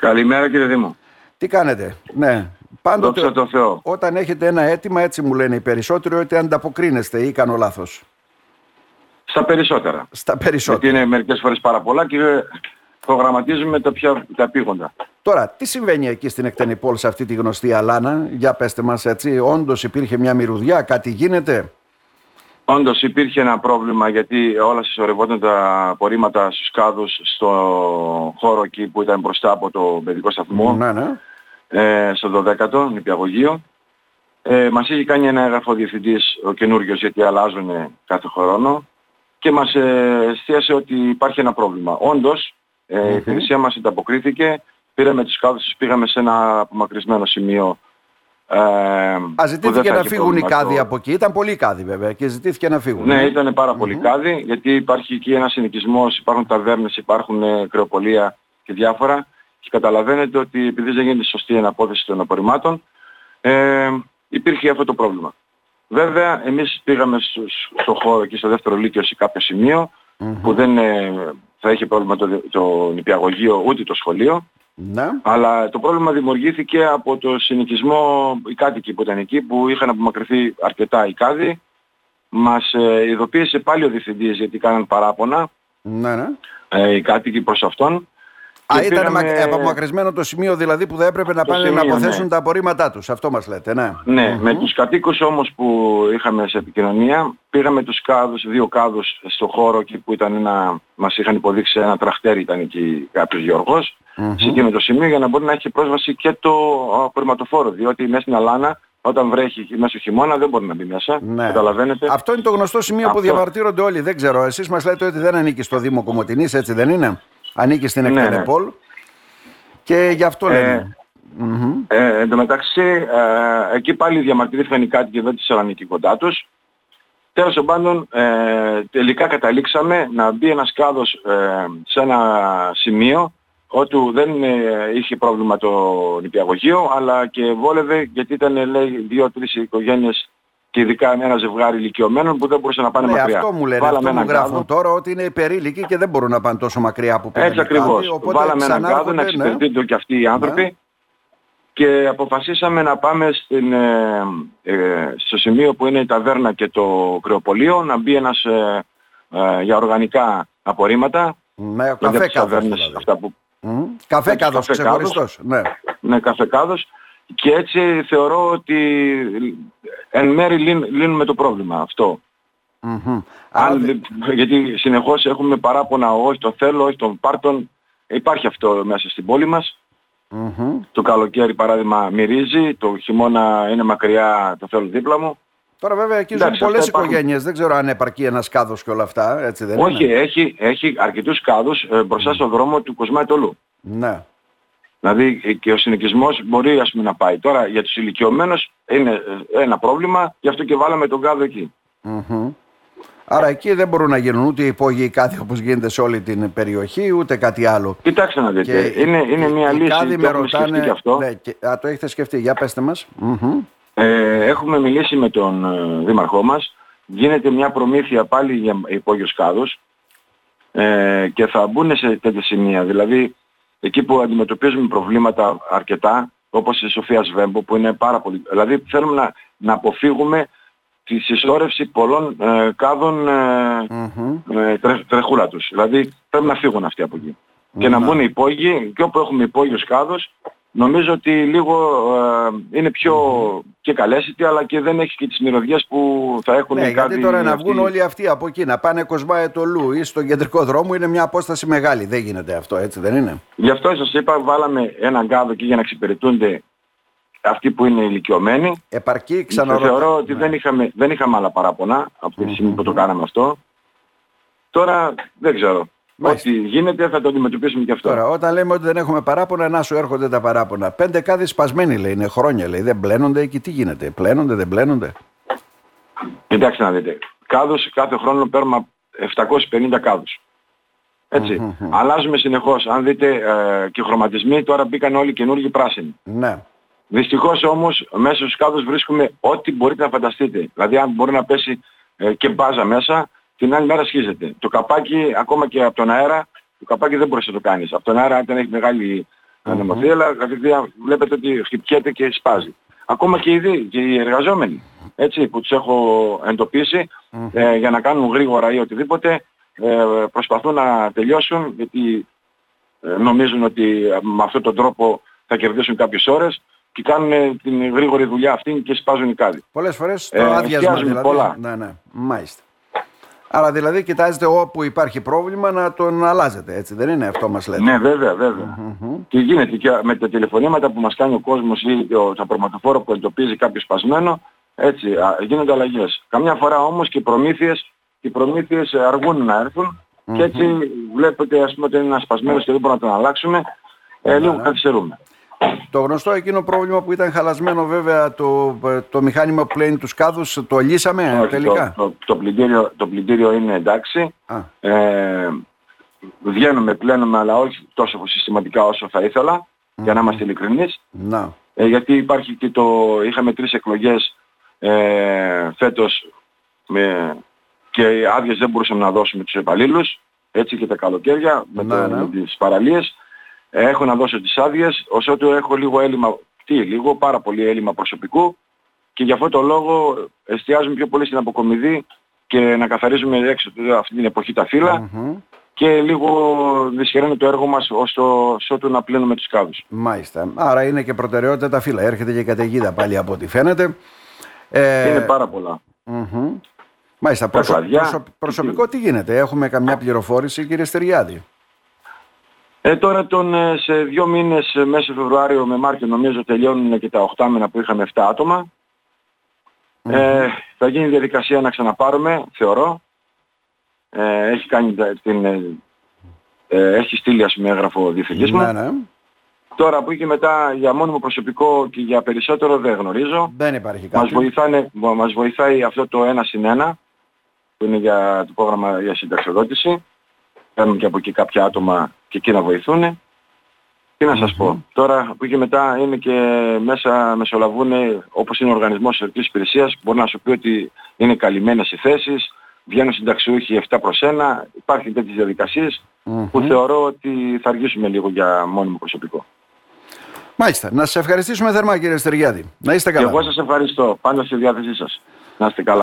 Καλημέρα κύριε Δήμο. Τι κάνετε, ναι. Πάντοτε Δόξα τω Θεώ. όταν έχετε ένα αίτημα, έτσι μου λένε οι περισσότεροι, ότι ανταποκρίνεστε ή κάνω λάθος. Στα περισσότερα. Στα περισσότερα. Γιατί είναι μερικές φορές πάρα πολλά και προγραμματίζουμε τα πιο τα επίγοντα. Τώρα, τι συμβαίνει εκεί στην Εκτενιπόλ σε αυτή τη γνωστή Αλάνα, για πέστε μας έτσι, όντως υπήρχε μια μυρωδιά, κάτι γίνεται; Όντως υπήρχε ένα πρόβλημα γιατί όλα συσσωρευόταν τα απορρίμματα στους κάδους στο χώρο εκεί που ήταν μπροστά από το παιδικό σταθμό, Ναι, ναι. ε, στο 12ο νηπιαγωγείο. Ε, μας είχε κάνει ένα έγγραφο διευθυντής ο καινούριος γιατί αλλάζουν κάθε χρόνο και μας ε, εστίασε ότι υπάρχει ένα πρόβλημα. Όντως ε, η υπηρεσία μας ανταποκρίθηκε, πήραμε τους κάδους, τους πήγαμε σε ένα απομακρυσμένο σημείο ε, που δεν Α, ζητήθηκε θα να έχει φύγουν οι πρόβλημα κάδοι το- από εκεί. Ήταν πολλοί κάδοι βέβαια και ζητήθηκε να φύγουν. Ναι, ήταν πάρα πολύ κάδι, γιατί υπάρχει εκεί ένας συνοικισμός, υπάρχουν ταβέρνες, υπάρχουν ε, κρεοπολία και διάφορα. Και καταλαβαίνετε ότι επειδή δεν γίνεται σωστή αναπόθεση των απορριμμάτων, ε, υπήρχε αυτό το πρόβλημα. Βέβαια, εμείς πήγαμε στους- στο χώρο εκεί στο δεύτερο λύκειο σε κάποιο σημείο, που δεν ε, θα είχε πρόβλημα το, το νηπιαγωγείο ούτε το σχολείο. Ναι. Αλλά το πρόβλημα δημιουργήθηκε από το συνοικισμό οι κάτοικοι που ήταν εκεί που είχαν απομακρυνθεί αρκετά οι κάδοι. Μας ε, ειδοποίησε πάλι ο διευθυντής γιατί κάναν παράπονα Ναι, ναι. ε, οι κάτοικοι προς αυτόν. Α, Και ήταν πήραμε- μα- απομακρυσμένο το σημείο δηλαδή που θα έπρεπε να Το πάνε να σημείο, αποθέσουν ναι. τα απορρίμματά τους. Αυτό μας λέτε, ναι. Ναι, με τους κατοίκους όμως που είχαμε σε επικοινωνία, πήγαμε τους κάδους, δύο κάδους στο χώρο εκεί που ήταν ένα, μας είχαν υποδείξει ένα τραχτέρι ήταν εκεί κάποιος γεωργός, σε εκείνο το σημείο για να μπορεί να έχει πρόσβαση και το απορριμματοφόρο, διότι μέσα στην Αλάνα όταν βρέχει μέσα στο χειμώνα δεν μπορεί να μπει μέσα, Ναι. καταλαβαίνετε. Αυτό είναι το γνωστό σημείο που Αυτό. διαμαρτύρονται όλοι. Δεν ξέρω. Εσείς μας λέτε ότι δεν ανήκει στο Δήμο Κομωτινής, έτσι δεν είναι; Ανήκει στην Ναι, ναι. Εκτενεπόλ. Και γι' αυτό Ε, λένε. Μμμ. Ε, εν τω μεταξύ, ε, εκεί πάλι διαμαρτυρήθηκαν οι κάτοικοι εδώ της Θεσσαλονίκη κοντά τους. Τέλος πάντων, ε, τελικά καταλήξαμε να μπει ένας κάδος ε, σε ένα σημείο όπου δεν ε, είχε πρόβλημα το νηπιαγωγείο, αλλά και βόλευε γιατί ήταν λέει δύο-τρεις οικογένειες και ειδικά ένα ζευγάρι ηλικιωμένων που δεν μπορούσαν να πάνε Ναι, μακριά. αυτό μου λένε. Βάλαμε αυτό μου έναν γράφουν κάδο. τώρα ότι είναι υπερήλικοι και δεν μπορούν να πάνε τόσο μακριά που πήγαινε Έτσι ακριβώς. κάτι, οπότε Βάλαμε έναν κάδο να ξανάρχονται, ναι. εξυπηρετούνται και αυτοί οι άνθρωποι και αποφασίσαμε να πάμε στην, ε, ε, στο σημείο που είναι η ταβέρνα και το κρεοπολείο να μπει ένας ε, ε, για οργανικά απορρίμματα. Ναι, δηλαδή καφέ από τις κάδος ταβέρνες δηλαδή. αυτά που Μμ. Καφέ Έτσι, κάδος καφέ ξεχωριστός. Ναι. είναι καφεκάδος και έτσι θεωρώ ότι εν μέρη λύν- λύνουμε το πρόβλημα αυτό. Μμμ. Άρα Αν, δε- δεν- γιατί συνεχώς έχουμε παράπονα όχι το θέλω, όχι τον πάρτον. Υπάρχει αυτό μέσα στην πόλη μας. Μμμ. Το καλοκαίρι παράδειγμα μυρίζει, το χειμώνα είναι μακριά, το θέλω δίπλα μου. Τώρα βέβαια εκεί ζουν Εντάξει, πολλές αυτά υπάρχουν. οικογένειες. Δεν ξέρω αν επαρκεί ένας κάδος και όλα αυτά. Έτσι δεν Όχι, είναι. έχει, έχει αρκετούς κάδους ε, μπροστά στον δρόμο του Κοσμάτολου. Ναι. Δηλαδή ε, και ο συνοικισμός μπορεί ας πούμε να πάει. Τώρα για τους ηλικιωμένους είναι ε, ένα πρόβλημα, γι' αυτό και βάλαμε τον κάδο εκεί. Μμμ. Άρα εκεί δεν μπορούν να γίνουν ούτε υπόγειοι κάδοι όπως γίνεται σε όλη την περιοχή, ούτε κάτι άλλο. Κοιτάξτε να δείτε, είναι, είναι οι- μια οι λύση, κάδοι το με έχουμε σκεφτεί ρωτάνε- και αυτό. Ναι, και, α, το έχετε σκεφτεί. Για πέστε μας. Μμμ. Ε, έχουμε μιλήσει με τον ε, δήμαρχό μας. Γίνεται μια προμήθεια πάλι για υπόγειους κάδους ε, και θα μπουν σε τέτοια σημεία. Δηλαδή εκεί που αντιμετωπίζουμε προβλήματα αρκετά όπως η Σοφία Σβέμπο που είναι πάρα πολύ... Δηλαδή θέλουμε να, να αποφύγουμε τη συσσόρευση πολλών ε, κάδων ε, Μμμ. ε, τρε, τρεχούλα τους. Δηλαδή πρέπει να φύγουν αυτοί από εκεί. Και να Ναι. μπουν υπόγειοι και όπου έχουμε υπόγειους κάδους νομίζω ότι λίγο ε, είναι πιο και καλέσιτοι αλλά και δεν έχει και τις μυρωδιές που θα έχουν Ναι, οι γιατί κάδοι τώρα να αυτοί. βγουν όλοι αυτοί από εκεί, να πάνε Κοσμάε το Λου ή στον κεντρικό δρόμο είναι μια απόσταση μεγάλη. Δεν γίνεται αυτό, έτσι δεν είναι; Γι' αυτό σας είπα βάλαμε έναν κάδο εκεί για να εξυπηρετούνται αυτοί που είναι ηλικιωμένοι. Επαρκεί, Και ξαναρωτώ. θεωρώ ότι δεν, είχαμε, δεν είχαμε άλλα παράπονα από τη στιγμή που το κάναμε αυτό. Τώρα δεν ξέρω. Μάλιστα. Ό,τι γίνεται θα το αντιμετωπίσουμε και αυτό. Τώρα, όταν λέμε ότι δεν έχουμε παράπονα, να σου έρχονται τα παράπονα. Πέντε κάδοι σπασμένοι λέει, είναι χρόνια λέει. Δεν μπλένονται εκεί, τι γίνεται. Πλένονται, δεν μπλένονται. Κοιτάξτε να δείτε. Κάδους κάθε χρόνο παίρνουμε 750 κάδους. Έτσι. Αλλάζουμε συνεχώς. Αν δείτε ε, και χρωματισμοί τώρα μπήκαν όλοι καινούργιοι πράσινοι. Ναι. Δυστυχώς όμως μέσα στους κάδους βρίσκουμε ό,τι μπορείτε να φανταστείτε. Δηλαδή αν μπορεί να πέσει ε, και μπάζα μέσα, την άλλη μέρα σχίζεται. Το καπάκι ακόμα και από τον αέρα, το καπάκι δεν μπορείς να το κάνεις. Από τον αέρα αν δεν έχει μεγάλη ανεμωθεί, αλλά κατευθείαν βλέπετε ότι χτυπιέται και σπάζει. Ακόμα και οι, δι, και οι εργαζόμενοι, έτσι, που τους έχω εντοπίσει, ε, για να κάνουν γρήγορα ή οτιδήποτε, ε, προσπαθούν να τελειώσουν, γιατί ε, νομίζουν ότι με αυτόν τον τρόπο θα κερδίσουν κάποιες ώρες και κάνουν την γρήγορη δουλειά αυτή και σπάζουν οι κάδοι. Πολλές φορές το ε, άδειασμα δηλαδή. Πολλά. Ναι, ναι, μάλιστα. Άρα δηλαδή κοιτάζετε όπου υπάρχει πρόβλημα να τον αλλάζετε, έτσι δεν είναι αυτό μας λέτε; Ναι βέβαια βέβαια. Mm-hmm. Και γίνεται και με τα τηλεφωνήματα που μας κάνει ο κόσμος ή το, το προμοτοφόρο που εντοπίζει κάποιο σπασμένο, έτσι γίνονται αλλαγές. Καμιά φορά όμως και οι προμήθειες, οι προμήθειες αργούν να έρθουν mm-hmm. και έτσι βλέπετε ας πούμε ότι είναι ένας σπασμένος και δεν μπορούμε να τον αλλάξουμε, ε, λίγο ναι. καθυστερούμε. Το γνωστό εκείνο πρόβλημα που ήταν χαλασμένο βέβαια το, το μηχάνημα που πλένει τους κάδους το λύσαμε τελικά. Το, το, το, πλυντήριο, το πλυντήριο είναι εντάξει. Ε, βγαίνουμε, πλένουμε αλλά όχι τόσο συστηματικά όσο θα ήθελα για να είμαστε ειλικρινείς. Να. Ε, γιατί υπάρχει και το, είχαμε τρεις εκλογές ε, φέτος με, και άδειες δεν μπορούσαμε να δώσουμε τους υπαλλήλους έτσι και τα καλοκαίρια με, το, ναι. με τις παραλίες έχω να δώσω τις άδειες, ωστόσο έχω λίγο έλλειμμα, τι λίγο, πάρα πολύ έλλειμμα προσωπικού και για αυτό το λόγο εστιάζουμε πιο πολύ στην αποκομιδή και να καθαρίζουμε έξω αυτή την εποχή τα φύλλα και λίγο δυσχεραίνει το έργο μας ώστε να πλύνουμε τους κάδους. Μάλιστα. Άρα είναι και προτεραιότητα τα φύλλα. Έρχεται και καταιγίδα πάλι από ό,τι φαίνεται. Ε... Είναι πάρα πολλά. Μάλιστα. Προσω... Προσωπικό τι γίνεται; Έχουμε καμιά πληροφόρηση κύριε Στεριάδη; Ε, τώρα τον, ε, σε δύο μήνες ε, μέσα Φεβρουάριο με Μάρτιο νομίζω τελειώνουν και τα οχτάμενα που είχαμε 7 ατομα Ε, θα γίνει διαδικασία να ξαναπάρουμε, θεωρώ. Ε, έχει κάνει την... Ε, έχει στείλει ας πούμε έγγραφο διευθυντής μου. Ναι, ναι. Τώρα που και μετά για μόνιμο προσωπικό και για περισσότερο δεν γνωρίζω. Δεν υπάρχει κάτι. Μας, βοηθάνε, μας βοηθάει αυτό το 1 συν 1 που είναι για το πρόγραμμα για συνταξιοδότηση. Παίρνουν και από εκεί κάποια άτομα και εκεί να βοηθούν. Τι να σας πω. Τώρα που και μετά είναι και μέσα μεσολαβούν όπως είναι ο οργανισμός της υπηρεσίας μπορεί να σου πει ότι είναι καλυμμένες οι θέσεις, βγαίνουν συνταξιούχοι 7 προς 1, υπάρχουν τέτοιες διαδικασίες που θεωρώ ότι θα αργήσουμε λίγο για μόνιμο προσωπικό. Μάλιστα. Να σας ευχαριστήσουμε θερμά κύριε Στεριάδη. Να είστε καλά. Και εγώ σας ευχαριστώ. Πάντα στη διάθεσή σας. Να είστε καλά.